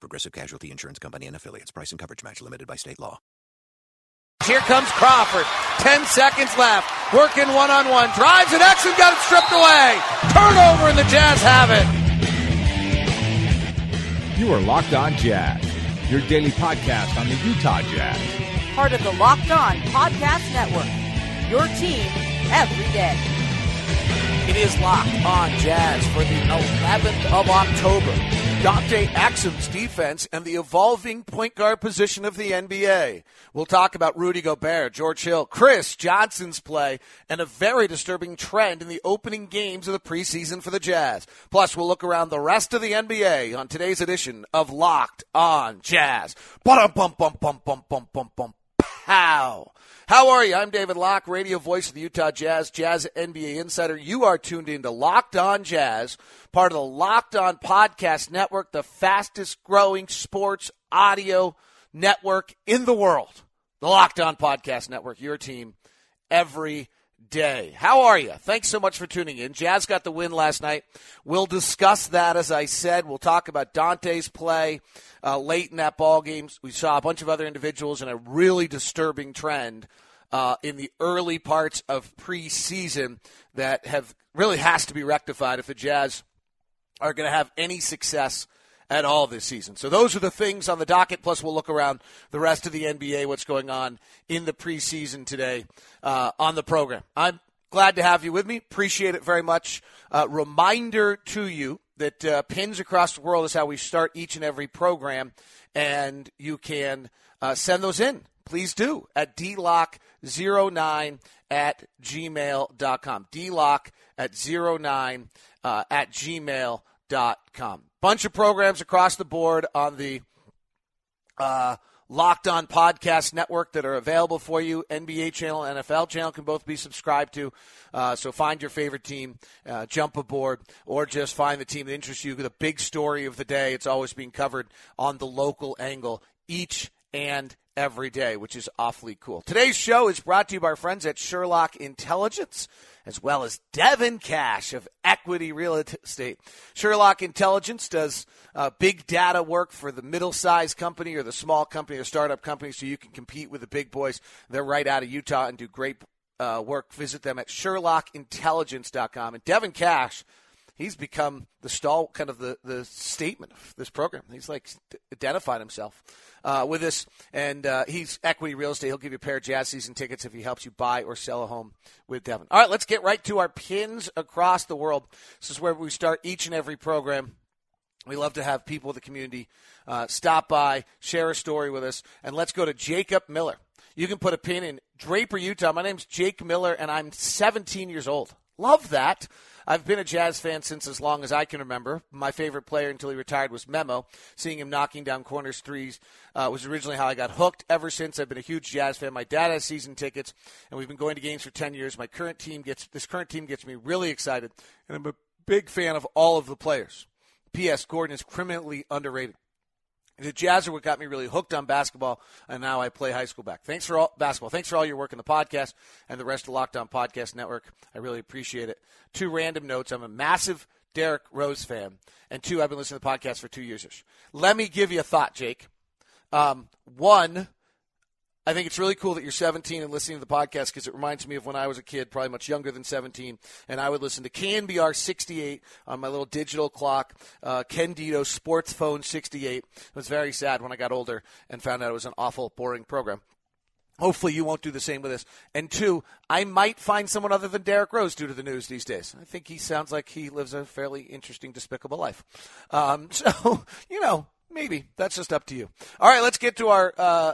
Progressive Casualty Insurance Company and affiliates. Price and coverage match limited by state law. Here comes Crawford. Ten seconds left. Working one on one. Drives it. Exum got it stripped away. Turnover, and the Jazz have it. You are Locked On Jazz, your daily podcast on the Utah Jazz. Part of the Locked On Podcast Network. Your team every day. It is Locked On Jazz for the 11th of October. Dante Exum's defense and the evolving point guard position of the NBA. We'll talk about Rudy Gobert, George Hill, Chris Johnson's play, and a very disturbing trend in the opening games of the preseason for the Jazz. Plus, we'll look around the rest of the NBA on today's edition of Locked On Jazz. Bum bum bum bum bum bum bum bum. Pow. How are you? I'm David Locke, radio voice of the Utah Jazz, Jazz NBA Insider. You are tuned into Locked On Jazz, part of the Locked On Podcast Network, the fastest growing sports audio network in the world. The Locked On Podcast Network, your team every day. How are you? Thanks so much for tuning in. Jazz got the win last night. We'll discuss that, as I said. We'll talk about Dante's play uh, late in that ball game. We saw a bunch of other individuals in a really disturbing trend uh, in the early parts of preseason that have really has to be rectified if the Jazz are going to have any success at all this season. So those are the things on the docket. Plus, we'll look around the rest of the NBA, what's going on in the preseason today uh, on the program. I'm glad to have you with me. Appreciate it very much. Uh, reminder to you that uh, pins across the world is how we start each and every program, and you can uh, send those in. Please do at dlock09 at gmail.com. dlock at 09 uh, at gmail.com. Bunch of programs across the board on the uh, Locked On Podcast Network that are available for you. NBA channel, NFL channel can both be subscribed to. Uh, so find your favorite team, uh, jump aboard, or just find the team that interests you. The big story of the day, it's always being covered on the local angle each and every day, which is awfully cool. Today's show is brought to you by our friends at Sherlock Intelligence as well as Devin Cash of Equity Real Estate. Sherlock Intelligence does uh, big data work for the middle sized company or the small company or startup company so you can compete with the big boys. They're right out of Utah and do great uh, work. Visit them at SherlockIntelligence.com. And Devin Cash he's become the stall, kind of the, the statement of this program. He's like identified himself uh, with this, and uh, he's equity real estate. He'll give you a pair of Jazz season tickets if he helps you buy or sell a home with Devin. All right, let's get right to our pins across the world. This is where we start each and every program. We love to have people in the community uh, stop by, share a story with us, and let's go to Jacob Miller. You can put a pin in Draper, Utah. My name's Jake Miller, and I'm 17 years old. Love that. I've been a Jazz fan since as long as I can remember. My favorite player until he retired was Memo. Seeing him knocking down corners threes uh, was originally how I got hooked. Ever since, I've been a huge Jazz fan. My dad has season tickets, and we've been going to games for 10 years. My current team gets this current team gets me really excited, and I'm a big fan of all of the players. P.S. Gordon is criminally underrated. The Jazz are what got me really hooked on basketball, and now I play high school back. Thanks for all basketball. Thanks for all your work in the podcast and the rest of Locked On Podcast Network. I really appreciate it. Two random notes: I'm a massive Derrick Rose fan, and two, I've been listening to the podcast for two years. Let me give you a thought, Jake. Um, one, I think it's really cool that you're 17 and listening to the podcast because it reminds me of when I was a kid, probably much younger than 17, and I would listen to KNBR 68 on my little digital clock, uh, Ken Dito Sports Phone 68. It was very sad when I got older and found out it was an awful, boring program. Hopefully, you won't do the same with this. And two, I might find someone other than Derrick Rose due to the news these days. I think he sounds like he lives a fairly interesting, despicable life. Um, so, you know, maybe that's just up to you. All right, let's get to our uh,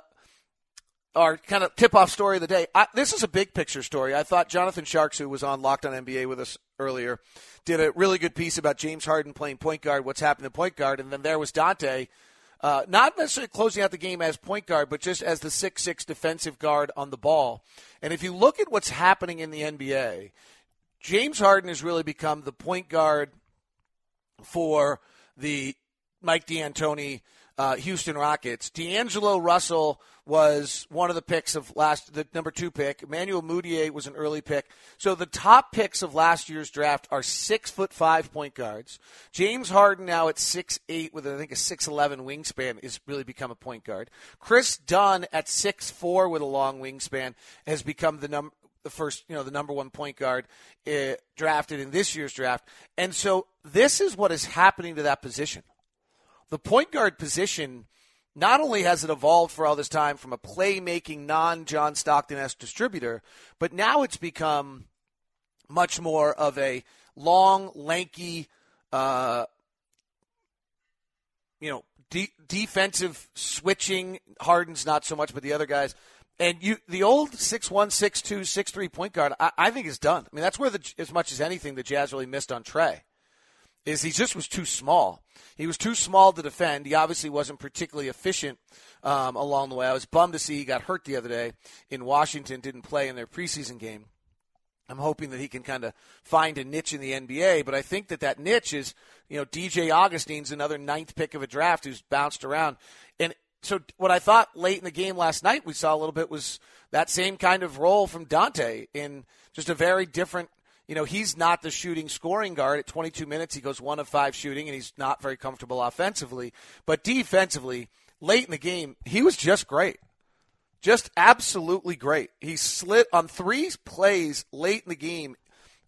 our kind of tip off story of the day. I, this is a big picture story. I thought Jonathan Tjarks, who was on Locked on NBA with us earlier, did a really good piece about James Harden playing point guard, what's happened to point guard, and then there was Dante uh, not necessarily closing out the game as point guard, but just as the six-six defensive guard on the ball. And if you look at what's happening in the NBA, James Harden has really become the point guard for the Mike D'Antoni uh, Houston Rockets. D'Angelo Russell was one of the picks of last, the number two pick. Emmanuel Mudiay was an early pick. So the top picks of last year's draft are six foot five point guards. James Harden now at six eight with I think a six eleven wingspan is really become a point guard. Kris Dunn at six four with a long wingspan has become the number the first, you know, the number one point guard uh, drafted in this year's draft. And so this is what is happening to that position. The point guard position not only has it evolved for all this time from a playmaking non John Stockton esque distributor, but now it's become much more of a long, lanky, uh, you know, de- defensive switching. Harden's not so much, but the other guys. And you, the old six one, six two, six three point guard, I, I think is done. I mean, that's where the, as much as anything the Jazz really missed on Trey is he just was too small. He was too small to defend. He obviously wasn't particularly efficient um, along the way. I was bummed to see he got hurt the other day in Washington, didn't play in their preseason game. I'm hoping that he can kind of find a niche in the NBA, but I think that that niche is, you know, DJ Augustin's another ninth pick of a draft who's bounced around. And so what I thought late in the game last night we saw a little bit was that same kind of role from Dante in just a very different – you know, he's not the shooting scoring guard. At 22 minutes, he goes one of five shooting, and he's not very comfortable offensively. But defensively, late in the game, he was just great. Just absolutely great. He slid on three plays late in the game.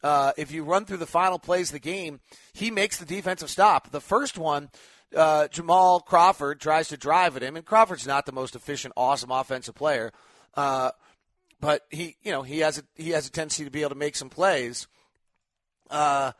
Uh, if you run through the final plays of the game, he makes the defensive stop. The first one, uh, Jamal Crawford tries to drive at him, and Crawford's not the most efficient, awesome offensive player. Uh, but he, you know, he has a he has a tendency to be able to make some plays uh,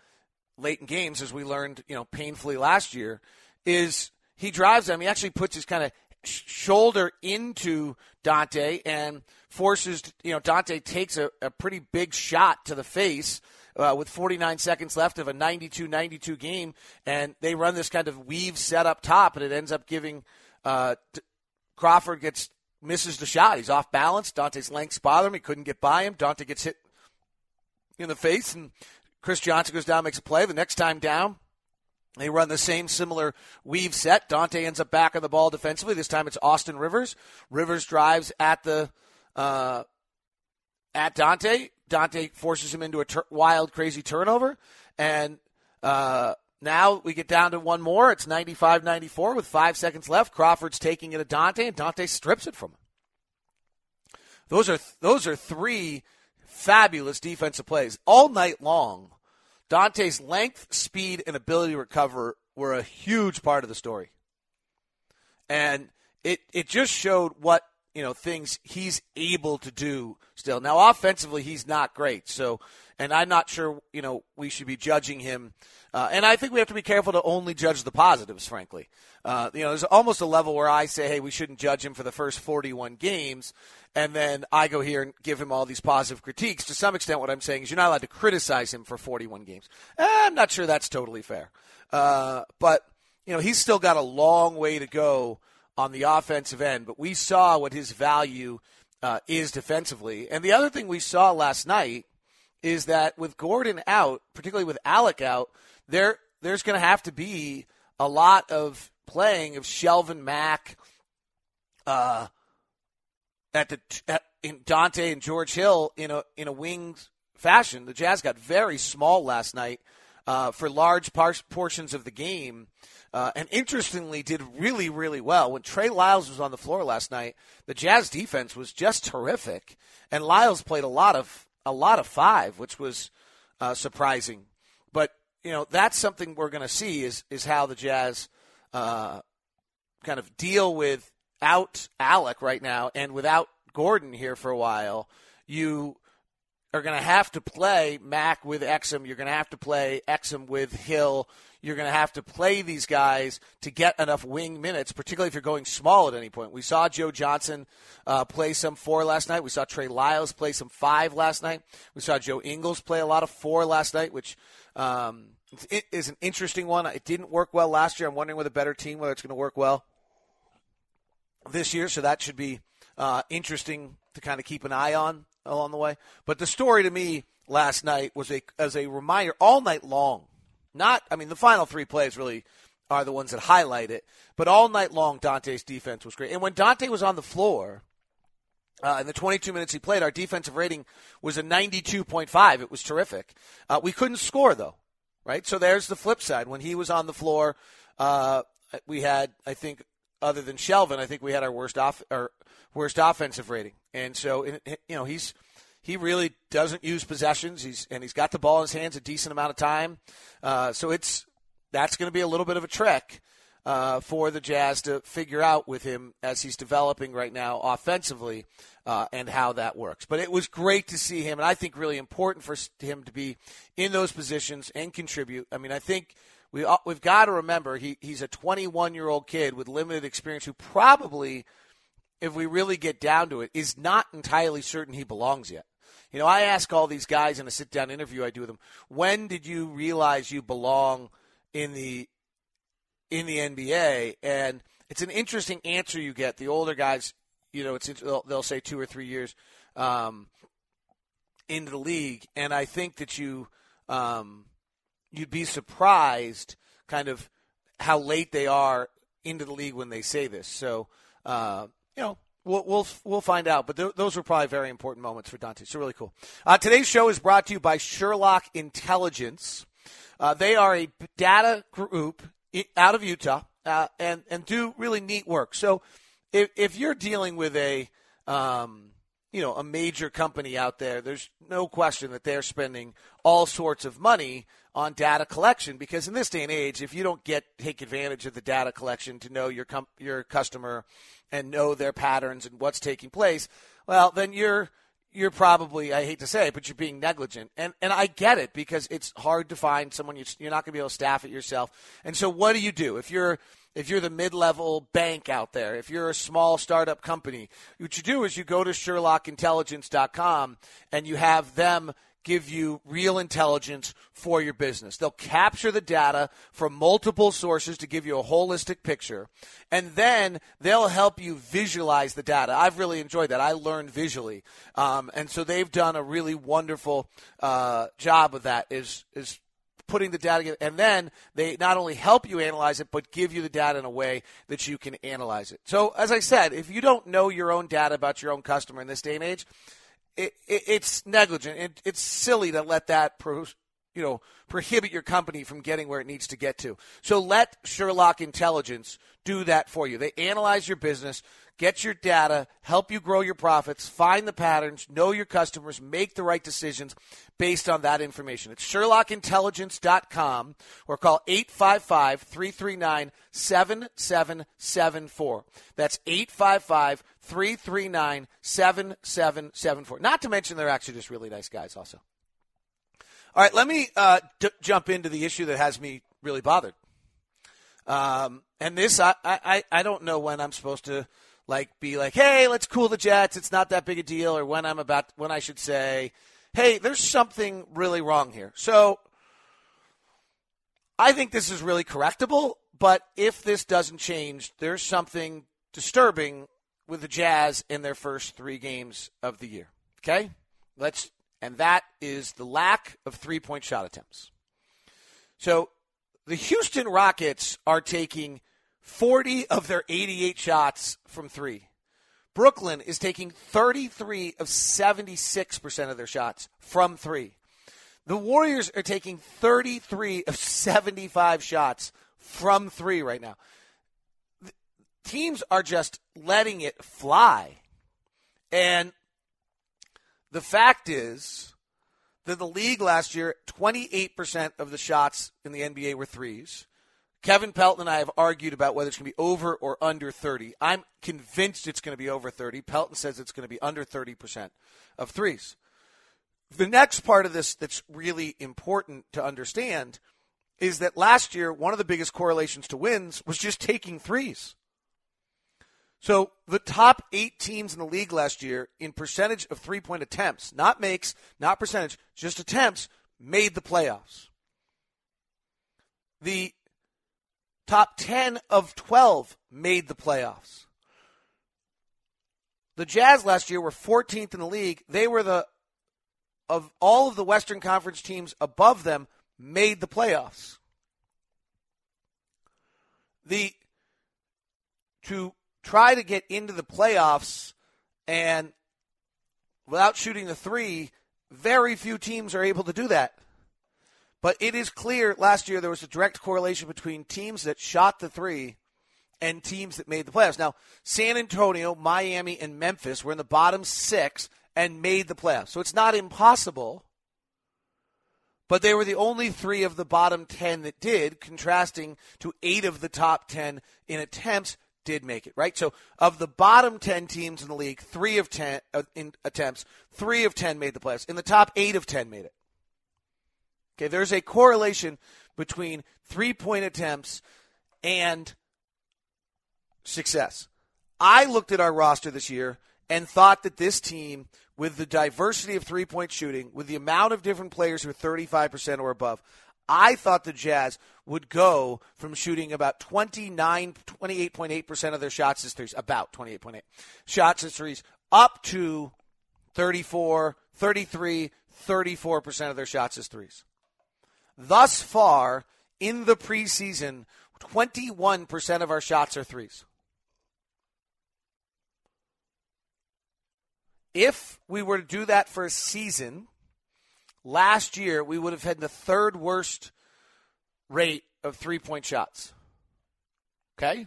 late in games, as we learned, you know, painfully last year. Is he drives them? He actually puts his kind of shoulder into Dante and forces, you know, Dante takes a, a pretty big shot to the face. Uh, with 49 seconds left of a 92-92 game, and they run this kind of weave set up top, and it ends up giving uh, Crawford gets misses the shot. He's off balance. Dante's lengths bother him. He couldn't get by him. Dante gets hit in the face, and Chris Johnson goes down, makes a play. The next time down, they run the same similar weave set. Dante ends up back on the ball defensively. This time it's Austin Rivers. Rivers drives at the uh, at Dante. Dante forces him into a wild, crazy turnover, and uh, now we get down to one more. It's 95 94 with five seconds left. Crawford's taking it to Dante, and Dante strips it from him. Those are, those are three fabulous defensive plays. All night long, Dante's length, speed, and ability to recover were a huge part of the story. And it, it just showed what you know things he's able to do still. Now offensively he's not great. So and I'm not sure you know we should be judging him uh, and I think we have to be careful to only judge the positives, frankly. Uh, you know, there's almost a level where I say, hey, we shouldn't judge him for the first 41 games, and then I go here and give him all these positive critiques. To some extent, what I'm saying is you're not allowed to criticize him for 41 games. Eh, I'm not sure that's totally fair. Uh, but, you know, he's still got a long way to go on the offensive end, but we saw what his value uh, is defensively. And the other thing we saw last night is that with Gordon out, particularly with Alec out, there there's going to have to be a lot of playing of Shelvin Mack, uh, at the at, in Dante and George Hill in a in a winged fashion. The Jazz got very small last night uh, for large par- portions of the game. Uh, and interestingly, did really, really well. When Trey Lyles was on the floor last night, the Jazz defense was just terrific, and Lyles played a lot of a lot of five, which was uh, surprising. But you know that's something we're going to see is is how the Jazz uh, kind of deal with out Alec right now and without Gordon here for a while. You are going to have to play Mack with Exum. You're going to have to play Exum with Hill. You're going to have to play these guys to get enough wing minutes, particularly if you're going small at any point. We saw Joe Johnson uh, play some four last night. We saw Trey Lyles play some five last night. We saw Joe Ingles play a lot of four last night, which um, is an interesting one. It didn't work well last year. I'm wondering with a better team whether it's going to work well this year, so that should be uh, interesting to kind of keep an eye on along the way. But the story to me last night was a as a reminder all night long. Not, I mean, the final three plays really are the ones that highlight it, but all night long, Dante's defense was great. And when Dante was on the floor, uh, in the 22 minutes he played, our defensive rating was a 92.5. It was terrific. Uh, we couldn't score though, right? So there's the flip side. When he was on the floor, uh, we had, I think, other than Shelvin, I think we had our worst off our worst offensive rating. And so, you know, he's he really doesn't use possessions. He's and he's got the ball in his hands a decent amount of time. Uh, so it's that's going to be a little bit of a trick uh, for the Jazz to figure out with him as he's developing right now offensively uh, and how that works. But it was great to see him, and I think really important for him to be in those positions and contribute. I mean, I think we we've got to remember he, he's a 21 year old kid with limited experience who probably, if we really get down to it, is not entirely certain he belongs yet. You know, I ask all these guys in a sit down interview I do with them, when did you realize you belong in the in the NBA? And it's an interesting answer you get. The older guys, you know, it's they'll, they'll say two or three years um, into the league, and I think that you um, you'd be surprised, kind of how late they are into the league when they say this. So, uh, you know, We'll, we'll, we'll find out, but th- those were probably very important moments for Dante. So really cool. Uh, today's show is brought to you by Sherlock Intelligence. Uh, they are a data group out of Utah uh, and and do really neat work. So if if you're dealing with a um, you know a major company out there, there's no question that they're spending all sorts of money on data collection because in this day and age, if you don't get take advantage of the data collection to know your com- your customer and know their patterns and what's taking place, well, then you're you're probably I hate to say it, but you're being negligent. And and I get it because it's hard to find someone you, you're not going to be able to staff it yourself. And so what do you do if you're if you're the mid-level bank out there, if you're a small startup company, what you do is you go to sherlockintelligence.com and you have them give you real intelligence for your business. They'll capture the data from multiple sources to give you a holistic picture, and then they'll help you visualize the data. I've really enjoyed that. I learned visually, um, and so they've done a really wonderful uh, job of that. Is is putting the data together, and then they not only help you analyze it, but give you the data in a way that you can analyze it. So, as I said, if you don't know your own data about your own customer in this day and age, it, it, it's negligent. It, it's silly to let that pro, you know prohibit your company from getting where it needs to get to. So let Sherlock Intelligence do that for you. They analyze your business, get your data, help you grow your profits, find the patterns, know your customers, make the right decisions based on that information. It's SherlockIntelligence.com or call 855 339 7774. That's 855 339 7774. Not to mention they're actually just really nice guys, also. All right, let me uh, d- jump into the issue that has me really bothered. Um, and this, I, I, I don't know when I'm supposed to like be like, hey, let's cool the Jets. It's not that big a deal, or when I'm about when I should say, hey, there's something really wrong here. So I think this is really correctable. But if this doesn't change, there's something disturbing with the Jazz in their first three games of the year. Okay, let's and that is the lack of three point shot attempts. So the Houston Rockets are taking 40 of their 88 shots from three. Brooklyn is taking 33 of 76% of their shots from three. The Warriors are taking 33 of 75 shots from three right now. teams are just letting it fly. And the fact is that the league last year, 28% of the shots in the NBA were threes. Kevin Pelton and I have argued about whether it's going to be over or under 30. I'm convinced it's going to be over 30. Pelton says it's going to be under 30% of threes. The next part of this that's really important to understand is that last year, one of the biggest correlations to wins was just taking threes. So the top eight teams in the league last year in percentage of three point attempts, not makes, not percentage, just attempts, made the playoffs. The top 10 of 12 made the playoffs. The Jazz last year were 14th in the league. They were the of all of the Western Conference teams above them made the playoffs. The to try to get into the playoffs and without shooting the 3, very few teams are able to do that. But it is clear last year there was a direct correlation between teams that shot the 3 and teams that made the playoffs. Now, San Antonio, Miami, and Memphis were in the bottom 6 and made the playoffs. So it's not impossible. But they were the only three of the bottom 10 that did, contrasting to eight of the top 10 in attempts did make it, right? So of the bottom 10 teams in the league, three of 10 uh, in attempts, three of 10 made the playoffs. In the top eight of 10 made it. Okay, there's a correlation between three point attempts and success. I looked at our roster this year and thought that this team with the diversity of three point shooting, with the amount of different players who are 35% or above, I thought the Jazz would go from shooting about 29, 28.8% of their shots as threes, about 28.8 shots as threes, up to 34, 33, 34% of their shots as threes. Thus far in the preseason, 21% of our shots are threes. If we were to do that for a season, last year we would have had the third worst rate of three point shots. Okay?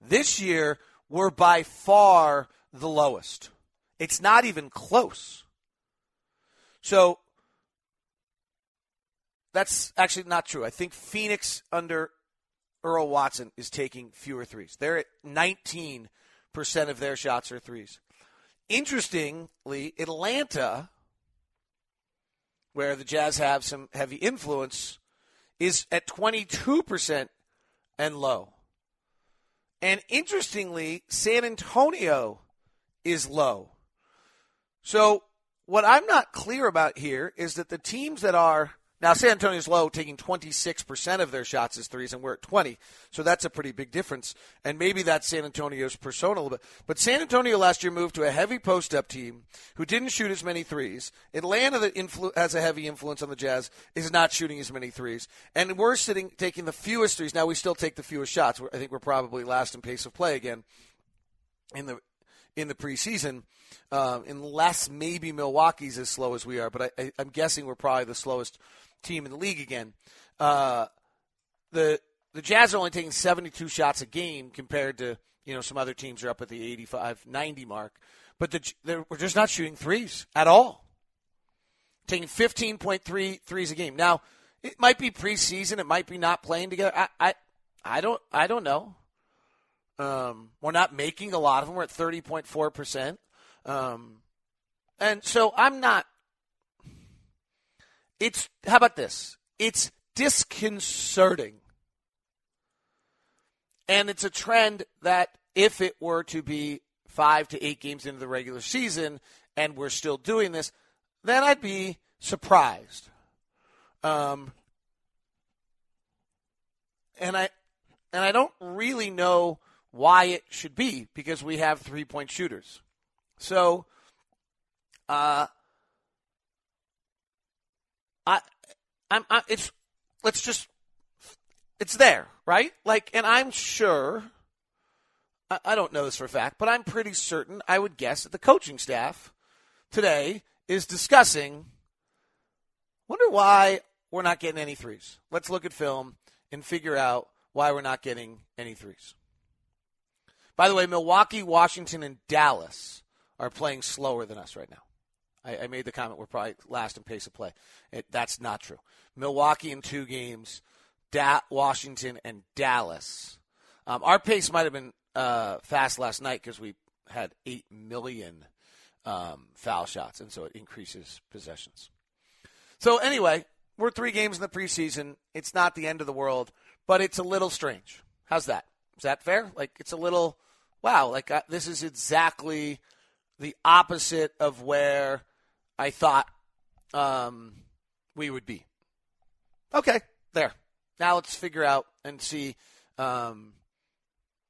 This year, we're by far the lowest. It's not even close. So, that's actually not true. I think Phoenix under Earl Watson is taking fewer threes. They're at 19% of their shots are threes. Interestingly, Atlanta, where the Jazz have some heavy influence, is at 22% and low. And interestingly, San Antonio is low. So, what I'm not clear about here is that the teams that are now, San Antonio's low, taking 26% of their shots as threes, and we're at 20. So that's a pretty big difference. And maybe that's San Antonio's persona a little bit. But San Antonio last year moved to a heavy post up team who didn't shoot as many threes. Atlanta, that influ- has a heavy influence on the Jazz, is not shooting as many threes. And we're sitting taking the fewest threes. Now, we still take the fewest shots. I think we're probably last in pace of play again in the in the preseason, uh, unless maybe Milwaukee's as slow as we are. But I, I'm guessing we're probably the slowest team in the league again. Uh, the the Jazz are only taking 72 shots a game compared to you know some other teams are up at the 85, 90 mark, but the, we're just not shooting threes at all. Taking 15.3 threes a game. Now it might be preseason, it might be not playing together. I I, I don't I don't know. Um, we're not making a lot of them. We're at 30.4 percent. Um, and so I'm not it's how about this? It's disconcerting. And it's a trend that if it were to be five to eight games into the regular season and we're still doing this, then I'd be surprised. Um, and I and I don't really know why it should be because we have three point shooters. So uh, I, I'm, I, it's, let's just, it's there, right? Like, and I'm sure, I, I don't know this for a fact, but I'm pretty certain, I would guess that the coaching staff today is discussing, wonder why we're not getting any threes. Let's look at film and figure out why we're not getting any threes. By the way, Milwaukee, Washington, and Dallas are playing slower than us right now. I, I made the comment we're probably last in pace of play. It, that's not true. Milwaukee in two games, da- Washington and Dallas. Um, our pace might have been uh, fast last night because we had eight million um, foul shots, and so it increases possessions. So anyway, we're three games in the preseason. It's not the end of the world, but it's a little strange. How's that? Is that fair? Like it's a little wow. Like uh, this is exactly the opposite of where I thought um, we would be. Okay, there. Now let's figure out and see, um,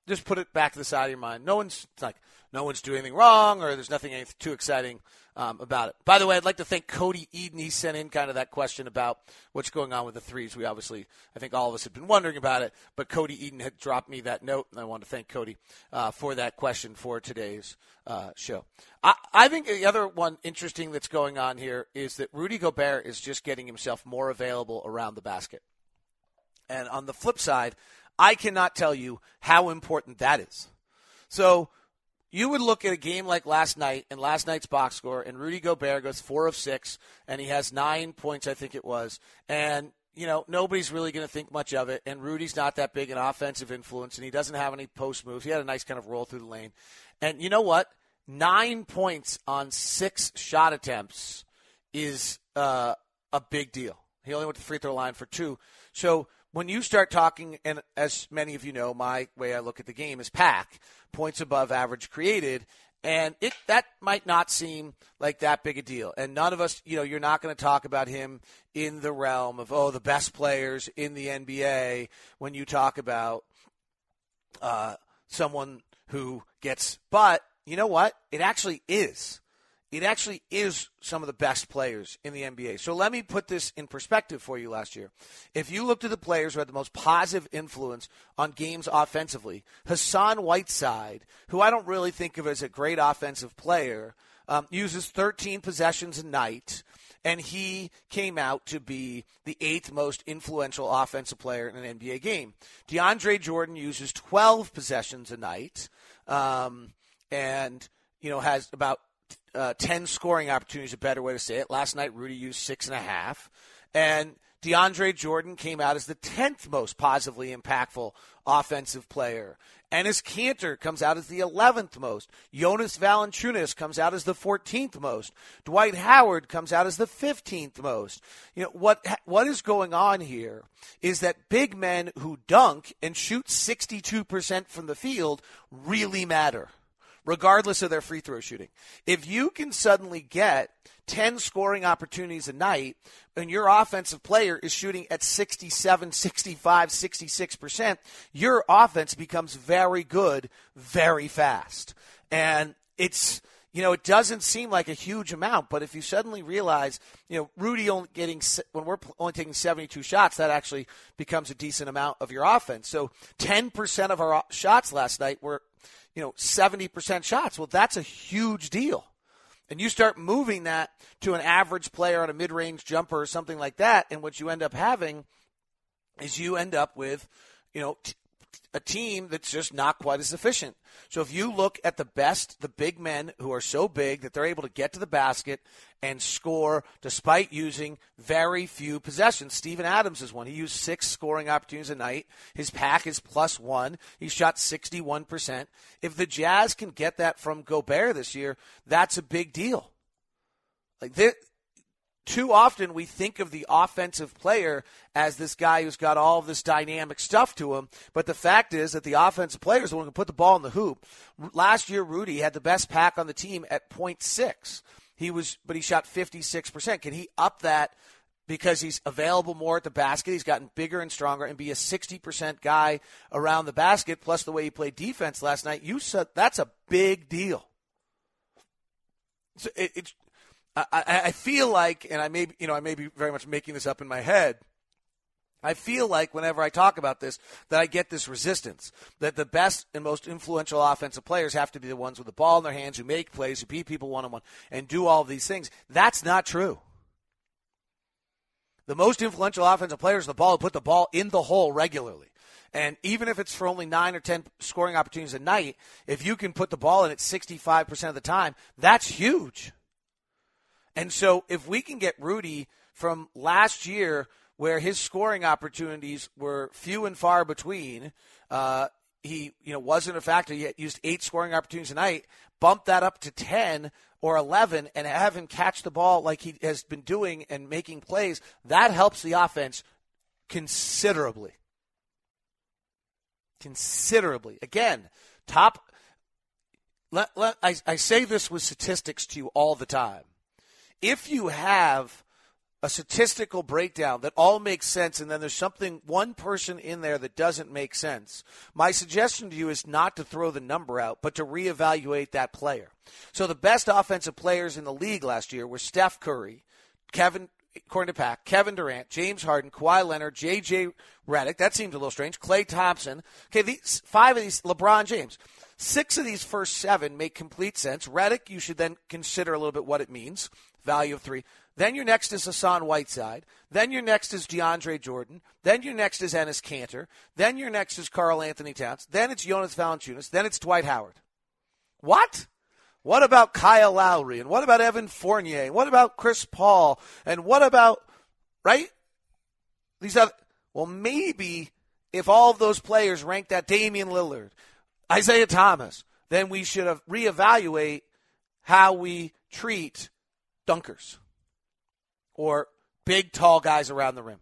just put it back to the side of your mind. No one's like no one's doing anything wrong, or there's nothing too exciting um, about it. By the way, I'd like to thank Cody Eden. He sent in kind of that question about what's going on with the threes. We obviously, I think all of us have been wondering about it, but Cody Eden had dropped me that note, and I want to thank Cody uh, for that question for today's uh, show. I, I think the other one interesting that's going on here is that Rudy Gobert is just getting himself more available around the basket. And on the flip side, I cannot tell you how important that is. So you would look at a game like last night and last night's box score, and Rudy Gobert goes four of six, and he has nine points, I think it was. And, you know, nobody's really going to think much of it. And Rudy's not that big an offensive influence, and he doesn't have any post moves. He had a nice kind of roll through the lane. And you know what? Nine points on six shot attempts is uh, a big deal. He only went to the free throw line for two. So when you start talking, and as many of you know, my way I look at the game is pack points above average created. And it that might not seem like that big a deal. And none of us, you know, you're not going to talk about him in the realm of oh the best players in the NBA when you talk about uh, someone who gets. But you know what? It actually is it actually is some of the best players in the NBA. So let me put this in perspective for you last year. If you looked at the players who had the most positive influence on games offensively, Hassan Whiteside, who I don't really think of as a great offensive player, um, uses 13 possessions a night, and he came out to be the eighth most influential offensive player in an NBA game. DeAndre Jordan uses 12 possessions a night, um, and you know has about uh, 10 scoring opportunities, a better way to say it. Last night, Rudy used six and a half. And DeAndre Jordan came out as the 10th most positively impactful offensive player. Enes Kanter comes out as the 11th most. Jonas Valanciunas comes out as the 14th most. Dwight Howard comes out as the 15th most. You know what what is going on here is that big men who dunk and shoot 62% from the field really matter regardless of their free throw shooting. If you can suddenly get 10 scoring opportunities a night and your offensive player is shooting at 67, 65, 66%, your offense becomes very good very fast. And it's you know, it doesn't seem like a huge amount, but if you suddenly realize, you know, Rudy only getting when we're only taking 72 shots, that actually becomes a decent amount of your offense. So 10% of our shots last night were you know, 70% shots. Well, that's a huge deal. And you start moving that to an average player on a mid range jumper or something like that. And what you end up having is you end up with, you know, t- a team that's just not quite as efficient. So if you look at the best, the big men who are so big that they're able to get to the basket and score despite using very few possessions. Steven Adams is one. He used six scoring opportunities a night. His pack is plus one. He shot 61%. If the Jazz can get that from Gobert this year, that's a big deal. Like too often we think of the offensive player as this guy who's got all of this dynamic stuff to him. But the fact is that the offensive player is the one who put the ball in the hoop. Last year, Rudy had the best pack on the team at 0.6. He was, but he shot 56%. Can he up that because he's available more at the basket? He's gotten bigger and stronger and be a 60% guy around the basket. Plus the way he played defense last night. You said that's a big deal. So it, it's I, I feel like, and I may, you know, I may be very much making this up in my head. I feel like whenever I talk about this, that I get this resistance. That the best and most influential offensive players have to be the ones with the ball in their hands, who make plays, who beat people one on one, and do all of these things. That's not true. The most influential offensive players the ball who put the ball in the hole regularly. And even if it's for only nine or 10 scoring opportunities a night, if you can put the ball in it 65% of the time, that's huge. And so if we can get Rudy from last year, where his scoring opportunities were few and far between, uh, he you know wasn't a factor. He used eight scoring opportunities a night. Bump that up to ten or eleven, and have him catch the ball like he has been doing and making plays. That helps the offense considerably. Considerably. Again, top. Let, let, I, I say this with statistics to you all the time if you have a statistical breakdown that all makes sense and then there's something one person in there that doesn't make sense my suggestion to you is not to throw the number out but to reevaluate that player so the best offensive players in the league last year were steph curry kevin according to Pack, Kevin Durant, James Harden, Kawhi Leonard, J.J. Redick. That seems a little strange. Klay Thompson. Okay, these five of these, LeBron James. Six of these first seven make complete sense. Redick, you should then consider a little bit what it means. Value of three. Then your next is Hassan Whiteside. Then your next is DeAndre Jordan. Then your next is Enes Kanter. Then your next is Karl-Anthony Towns. Then it's Jonas Valanciunas. Then it's Dwight Howard. What? What about Kyle Lowry? And what about Evan Fournier? And what about Chris Paul? And what about, right? These other, well, maybe if all of those players ranked at Damian Lillard, Isaiah Thomas, then we should reevaluate how we treat dunkers or big, tall guys around the rim.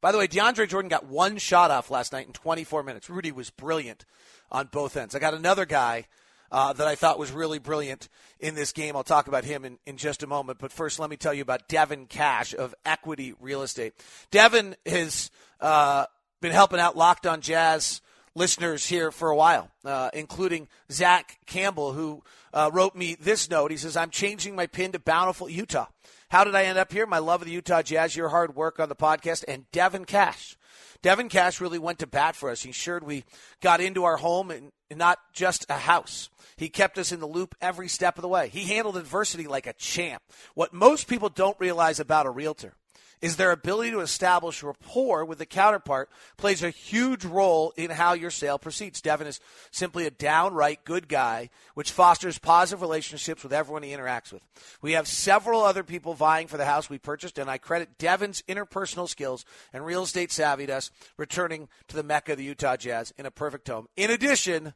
By the way, DeAndre Jordan got one shot off last night in 24 minutes. Rudy was brilliant on both ends. I got another guy uh, that I thought was really brilliant in this game. I'll talk about him in, in just a moment. But first, let me tell you about Devin Cash of Equity Real Estate. Devin has uh, been helping out Locked on Jazz listeners here for a while, uh, including Zach Campbell, who uh, wrote me this note. He says, I'm changing my pin to Bountiful, Utah. How did I end up here? My love of the Utah Jazz, your hard work on the podcast, and Devin Cash. Devin Cash really went to bat for us. He ensured we got into our home and not just a house. He kept us in the loop every step of the way. He handled adversity like a champ. What most people don't realize about a realtor is their ability to establish rapport with the counterpart plays a huge role in how your sale proceeds. Devin is simply a downright good guy, which fosters positive relationships with everyone he interacts with. We have several other people vying for the house we purchased, and I credit Devin's interpersonal skills and real estate savvy savviness returning to the mecca of the Utah Jazz in a perfect home. In addition,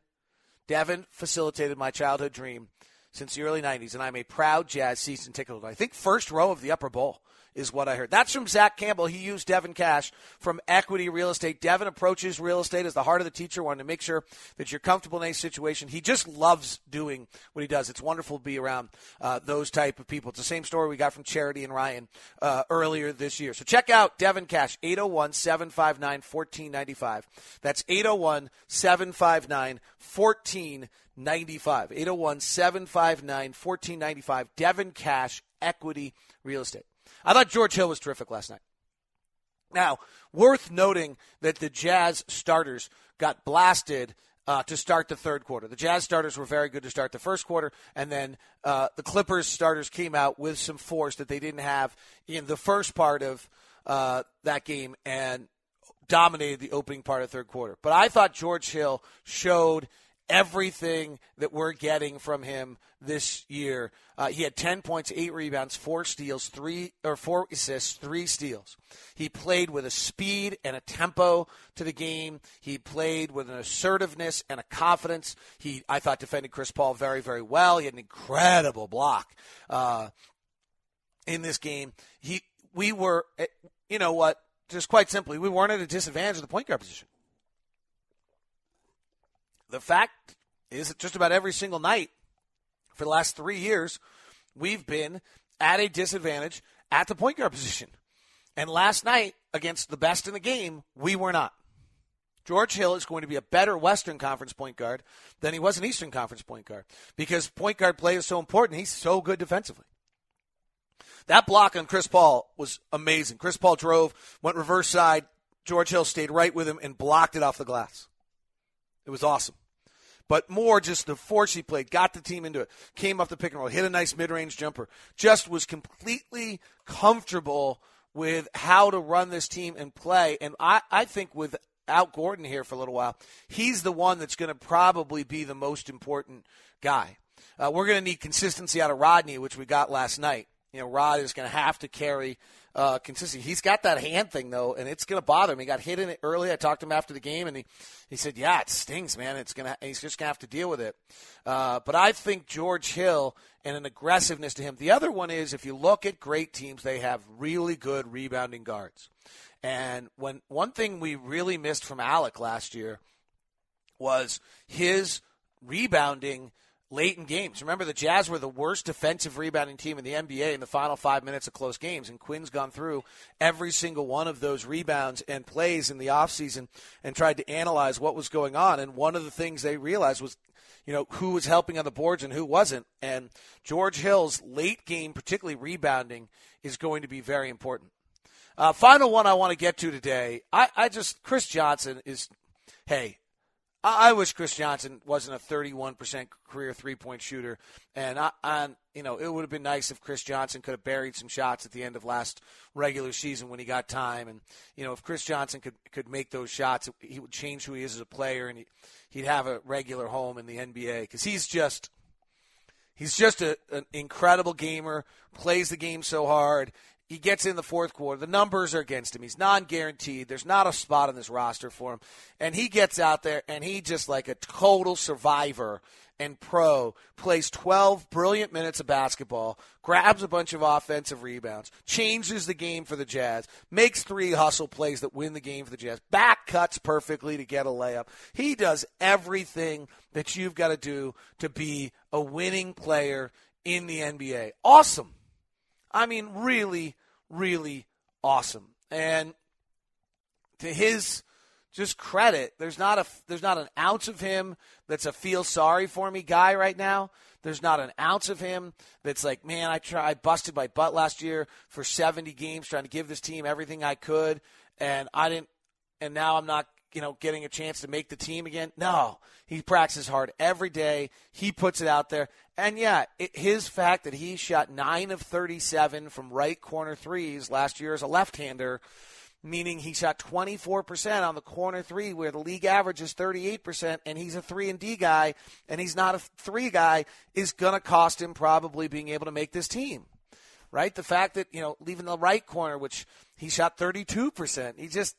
Devin facilitated my childhood dream since the early 90s, and I'm a proud Jazz season ticket holder. I think first row of the upper bowl is what I heard. That's from Zach Campbell. He used Devin Cash from Equity Real Estate. Devin approaches real estate as the heart of the teacher, wanting to make sure that you're comfortable in a situation. He just loves doing what he does. It's wonderful to be around uh, those type of people. It's the same story we got from Charity and Ryan uh, earlier this year. So check out Devin Cash, 801 759 1495. That's 801 759 1495. 801 759 1495. Devin Cash, Equity Real Estate. I thought George Hill was terrific last night. Now, worth noting that the Jazz starters got blasted uh, to start the third quarter. The Jazz starters were very good to start the first quarter, and then uh, the Clippers starters came out with some force that they didn't have in the first part of uh, that game and dominated the opening part of the third quarter. But I thought George Hill showed everything that we're getting from him this year. Uh, he had 10 points, 8 rebounds, 4 steals, 3 or 4 assists, 3 steals. He played with a speed and a tempo to the game. He played with an assertiveness and a confidence. He I thought defended Chris Paul very very well. He had an incredible block uh, in this game. He we were eh, you know what just quite simply we weren't at a disadvantage of the point guard position. The fact is that just about every single night for the last three years, we've been at a disadvantage at the point guard position. And last night, against the best in the game, we were not. George Hill is going to be a better Western Conference point guard than he was an Eastern Conference point guard because point guard play is so important. He's so good defensively. That block on Chris Paul was amazing. Chris Paul drove, went reverse side. George Hill stayed right with him and blocked it off the glass. It was awesome but more just the force he played, got the team into it, came off the pick and roll, hit a nice mid range jumper, just was completely comfortable with how to run this team and play. And I, I think without Gordon here for a little while, he's the one that's going to probably be the most important guy. Uh, we're going to need consistency out of Rodney, which we got last night. You know, Rod is going to have to carry uh, consistency. He's got that hand thing though, and it's going to bother him. He got hit in it early. I talked to him after the game, and he, he said, "Yeah, it stings, man. It's gonna. He's just gonna have to deal with it." Uh, but I think George Hill and an aggressiveness to him. The other one is if you look at great teams, they have really good rebounding guards. And when one thing we really missed from Alec last year was his rebounding late in games. Remember, the Jazz were the worst defensive rebounding team in the NBA in the final five minutes of close games, and Quin's gone through every single one of those rebounds and plays in the offseason and tried to analyze what was going on. And one of the things they realized was, you know, who was helping on the boards and who wasn't. And George Hill's late game, particularly rebounding, is going to be very important. Uh, final one I want to get to today. I, I just, Chris Johnson is, hey, I wish Chris Johnson wasn't a 31% career three point shooter. And, I, and, you know, it would have been nice if Chris Johnson could have buried some shots at the end of last regular season when he got time. And, you know, if Chris Johnson could, could make those shots, he would change who he is as a player and he, he'd have a regular home in the NBA because he's just. He's just a, an incredible gamer, plays the game so hard. He gets in the fourth quarter. The numbers are against him. He's non guaranteed. There's not a spot on this roster for him. And he gets out there and he just like a total survivor and pro plays 12 brilliant minutes of basketball, grabs a bunch of offensive rebounds, changes the game for the Jazz, makes three hustle plays that win the game for the Jazz, back cuts perfectly to get a layup. He does everything that you've got to do to be a winning player in the NBA. Awesome. I mean, really, really awesome. And to his just credit, there's not a there's not an ounce of him that's a feel sorry for me guy right now. There's not an ounce of him that's like, man, I try I busted my butt last year for 70 games trying to give this team everything I could and I didn't and now I'm not you know, getting a chance to make the team again. No, he practices hard every day. He puts it out there. And yeah, it, his fact that he shot 9 of 37 from right corner threes last year as a left hander, meaning he shot 24% on the corner three, where the league average is 38%, and he's a 3 and D guy, and he's not a 3 guy, is going to cost him probably being able to make this team. Right? The fact that, you know, leaving the right corner, which he shot 32%, he just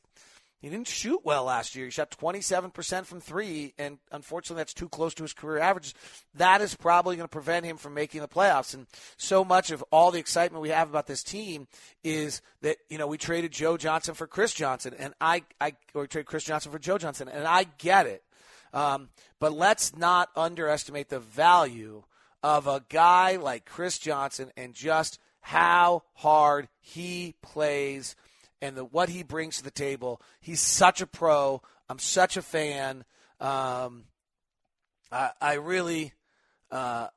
he didn't shoot well last year. He shot 27% from three, and unfortunately, that's too close to his career averages. That is probably going to prevent him from making the playoffs. And so much of all the excitement we have about this team is that you know we traded Joe Johnson for Chris Johnson, and I, I or traded Chris Johnson for Joe Johnson, and I get it. Um, but let's not underestimate the value of a guy like Chris Johnson and just how hard he plays and the, what he brings to the table. He's such a pro. I'm such a fan. Um, I, I, really, uh,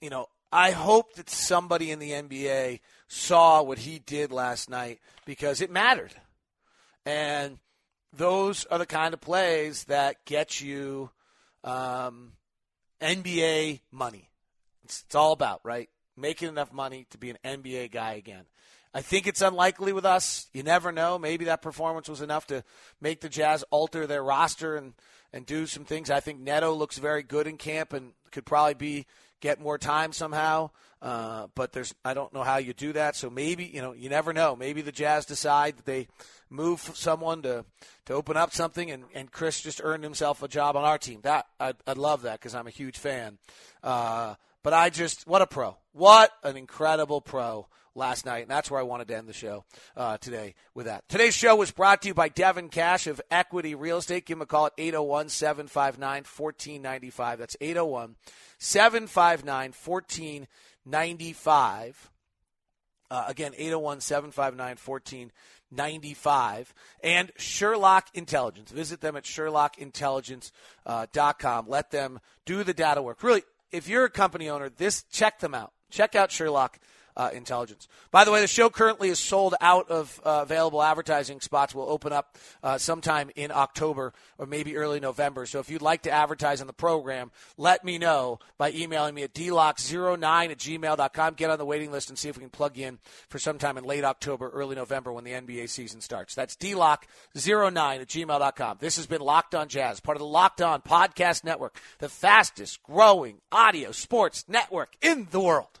you know, I hope that somebody in the NBA saw what he did last night because it mattered. And those are the kind of plays that get you um, NBA money. It's, it's all about, right? Making enough money to be an NBA guy again. I think it's unlikely with us. You never know. Maybe that performance was enough to make the Jazz alter their roster and, and do some things. I think Neto looks very good in camp and could probably be get more time somehow. Uh, but there's I don't know how you do that. So maybe you know you never know. Maybe the Jazz decide that they move someone to to open up something, and, and Chris just earned himself a job on our team. That I'd, I'd love that because I'm a huge fan. Uh, but I just what a pro! What an incredible pro! last night. And that's where I wanted to end the show uh, today with that. Today's show was brought to you by Devin Cash of Equity Real Estate. Give him a call at 801 759 1495. That's 801 759 1495. Uh, again, 801 759 1495. And Sherlock Intelligence. Visit them at SherlockIntelligence.com. Uh, Let them do the data work. Really, if you're a company owner, this check them out. Check out Sherlock uh, intelligence. By the way, the show currently is sold out of uh, available advertising spots. Will open up uh, sometime in October or maybe early November. So if you'd like to advertise on the program, let me know by emailing me at dlock09 at gmail.com. Get on the waiting list and see if we can plug you in for sometime in late October, early November when the NBA season starts. That's dlock09 at gmail.com. This has been Locked On Jazz, part of the Locked On Podcast Network, the fastest growing audio sports network in the world